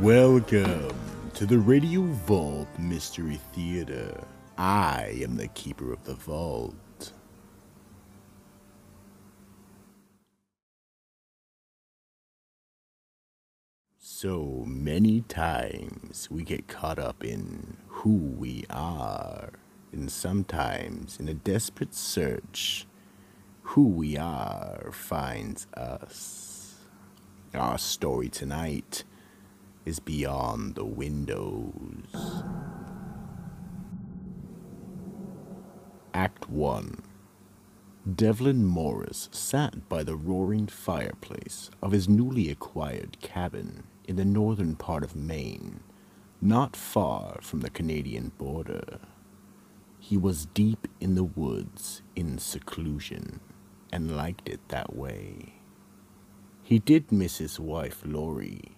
Welcome to the Radio Vault Mystery Theater. I am the keeper of the vault. So many times we get caught up in who we are, and sometimes in a desperate search, who we are finds us. Our story tonight is beyond the windows. Act 1 Devlin Morris sat by the roaring fireplace of his newly acquired cabin in the northern part of Maine, not far from the Canadian border. He was deep in the woods in seclusion and liked it that way. He did miss his wife, Laurie.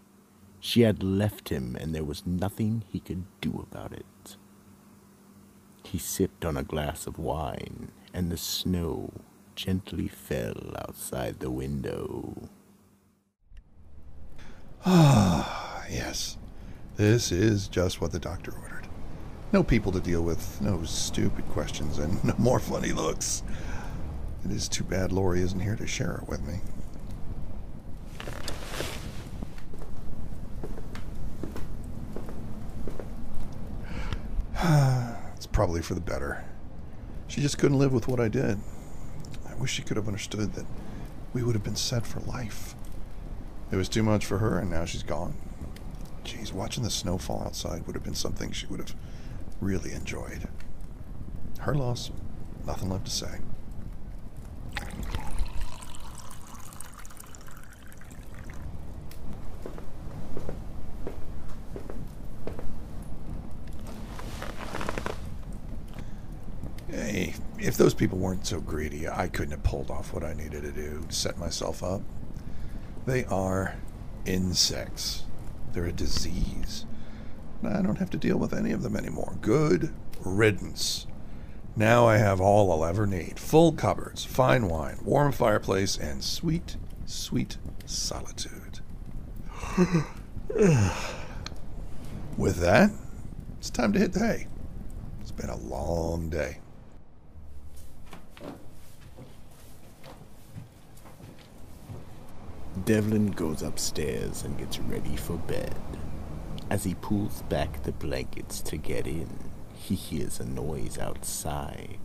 She had left him, and there was nothing he could do about it. He sipped on a glass of wine, and the snow gently fell outside the window. Ah, yes. This is just what the doctor ordered. No people to deal with, no stupid questions, and no more funny looks. It is too bad Laurie isn't here to share it with me. it's probably for the better. She just couldn't live with what I did. I wish she could have understood that we would have been set for life. It was too much for her, and now she's gone. Geez, watching the snow fall outside would have been something she would have really enjoyed. Her loss, nothing left to say. Hey, if those people weren't so greedy, I couldn't have pulled off what I needed to do to set myself up. They are insects. They're a disease. I don't have to deal with any of them anymore. Good riddance. Now I have all I'll ever need full cupboards, fine wine, warm fireplace, and sweet, sweet solitude. With that, it's time to hit the hay. It's been a long day. Devlin goes upstairs and gets ready for bed. As he pulls back the blankets to get in, he hears a noise outside.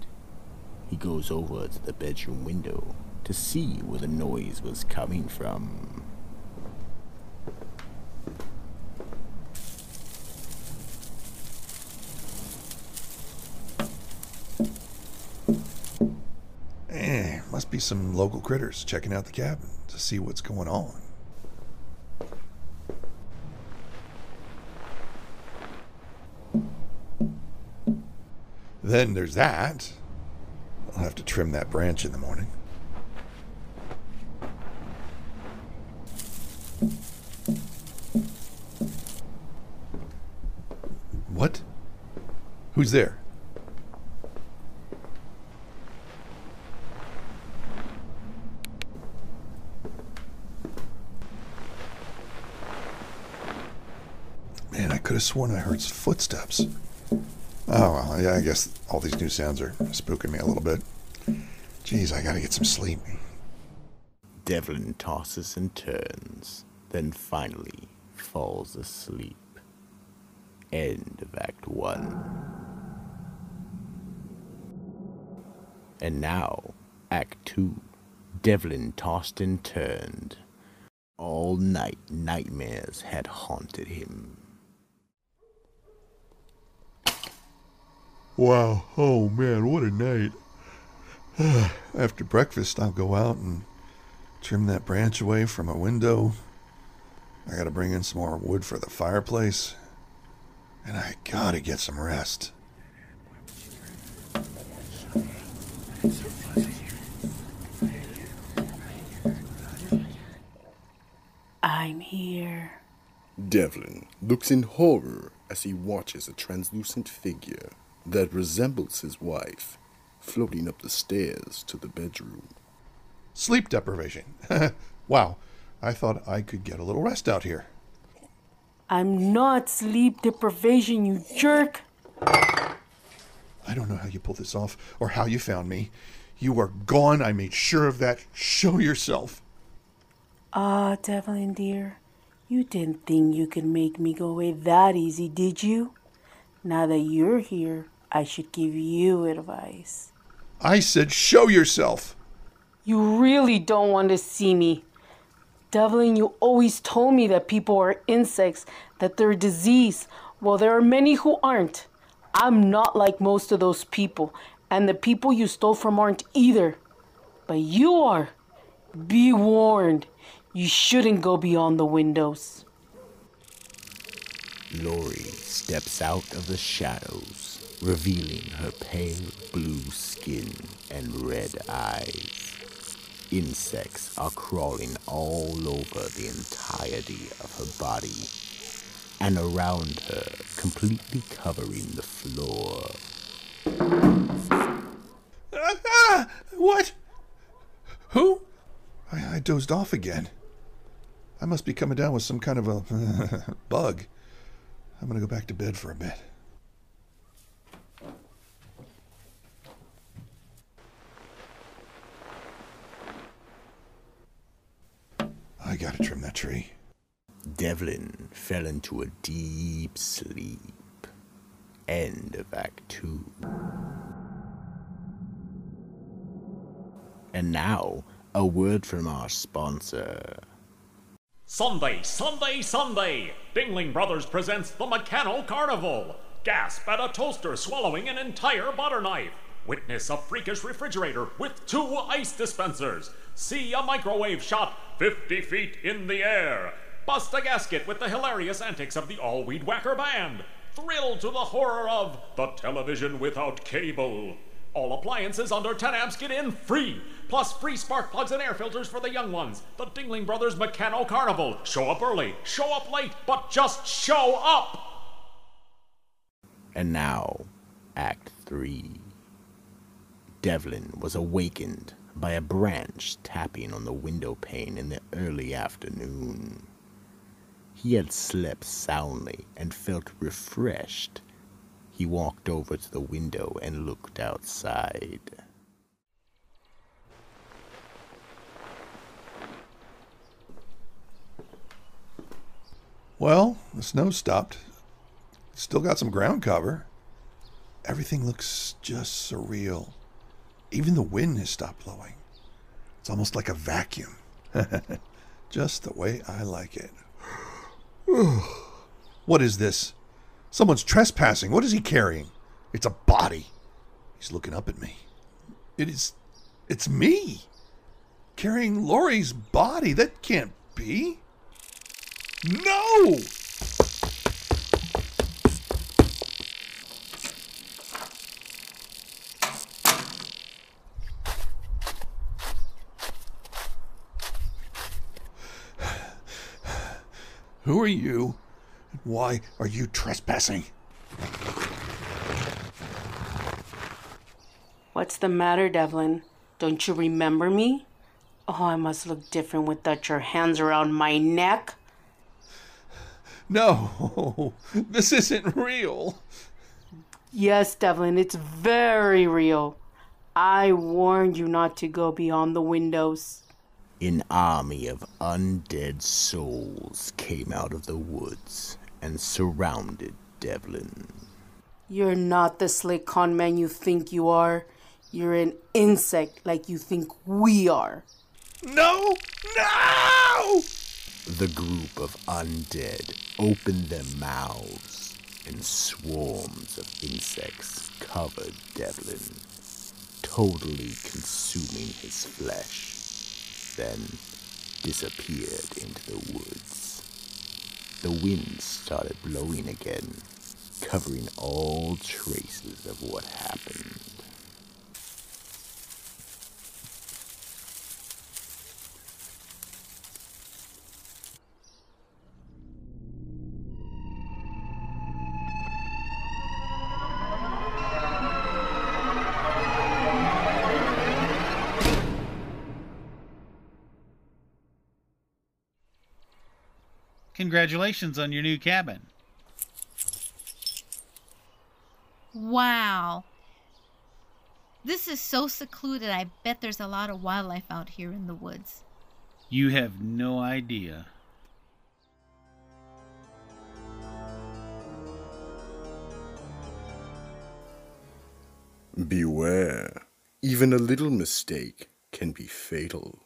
He goes over to the bedroom window to see where the noise was coming from. Eh. Must be some local critters checking out the cabin to see what's going on. Then there's that. I'll have to trim that branch in the morning. What? Who's there? Man, I could have sworn I heard footsteps. Oh, well, yeah, I guess all these new sounds are spooking me a little bit. Jeez, I gotta get some sleep. Devlin tosses and turns, then finally falls asleep. End of Act 1. And now, Act 2. Devlin tossed and turned. All night nightmares had haunted him. Wow. Oh, man, what a night. After breakfast, I'll go out and trim that branch away from a window. I gotta bring in some more wood for the fireplace. And I gotta get some rest. I'm here. Devlin looks in horror as he watches a translucent figure that resembles his wife floating up the stairs to the bedroom. Sleep deprivation. wow. I thought I could get a little rest out here. I'm not sleep deprivation, you jerk. I don't know how you pulled this off or how you found me. You are gone. I made sure of that. Show yourself. Ah, Devlin dear, you didn't think you could make me go away that easy, did you? Now that you're here, I should give you advice. I said, show yourself. You really don't want to see me. Devlin, you always told me that people are insects, that they're disease. Well, there are many who aren't. I'm not like most of those people, and the people you stole from aren't either. But you are. Be warned. You shouldn't go beyond the windows. Laurie steps out of the shadows, revealing her pale blue skin and red eyes. Insects are crawling all over the entirety of her body and around her, completely covering the floor. Ah, what? Who? I, I dozed off again. I must be coming down with some kind of a bug. I'm to go back to bed for a bit. I gotta trim that tree. Devlin fell into a deep sleep. End of Act Two. And now, a word from our sponsor. Sunday, Sunday, Sunday! Dingling Brothers presents the Meccano Carnival! Gasp at a toaster swallowing an entire butter knife! Witness a freakish refrigerator with two ice dispensers! See a microwave shot 50 feet in the air! Bust a gasket with the hilarious antics of the All Weed Whacker Band! Thrill to the horror of the television without cable! All appliances under 10 amps get in free, plus free spark plugs and air filters for the young ones. The Dingling Brothers Meccano Carnival. Show up early, show up late, but just show up! And now, Act 3. Devlin was awakened by a branch tapping on the window pane in the early afternoon. He had slept soundly and felt refreshed. He walked over to the window and looked outside. Well, the snow stopped. Still got some ground cover. Everything looks just surreal. Even the wind has stopped blowing. It's almost like a vacuum. just the way I like it. what is this? Someone's trespassing. What is he carrying? It's a body. He's looking up at me. It is. It's me. Carrying Laurie's body. That can't be. No! Who are you? And why are you trespassing? What's the matter, Devlin? Don't you remember me? Oh, I must look different without your hands around my neck. No, this isn't real. Yes, Devlin, it's very real. I warned you not to go beyond the windows. An army of undead souls came out of the woods and surrounded Devlin. You're not the slick con man you think you are. You're an insect like you think we are. No! No! The group of undead opened their mouths, and swarms of insects covered Devlin, totally consuming his flesh, then disappeared into the woods. The wind started blowing again, covering all traces of what happened. Congratulations on your new cabin. Wow. This is so secluded, I bet there's a lot of wildlife out here in the woods. You have no idea. Beware, even a little mistake can be fatal.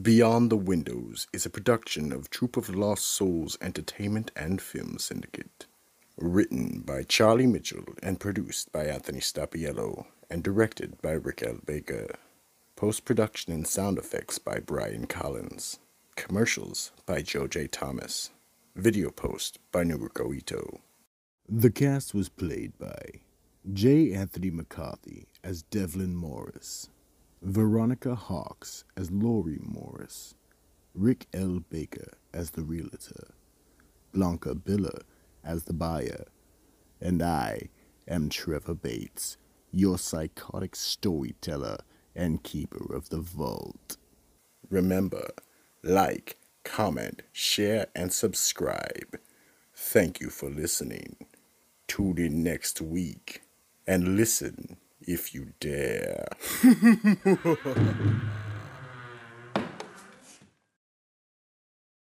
Beyond the Windows is a production of Troop of Lost Souls Entertainment and Film Syndicate. Written by Charlie Mitchell and produced by Anthony Stapiello and directed by Rick L. Baker. Post production and sound effects by Brian Collins. Commercials by Joe J. Thomas. Video post by Nobuko Ito. The cast was played by J. Anthony McCarthy as Devlin Morris, Veronica Hawks as Laurie Morris, Rick L. Baker as the realtor, Blanca Biller as the buyer, and I am Trevor Bates, your psychotic storyteller and keeper of the vault. Remember, like, comment, share, and subscribe. Thank you for listening. Tune in next week and listen if you dare.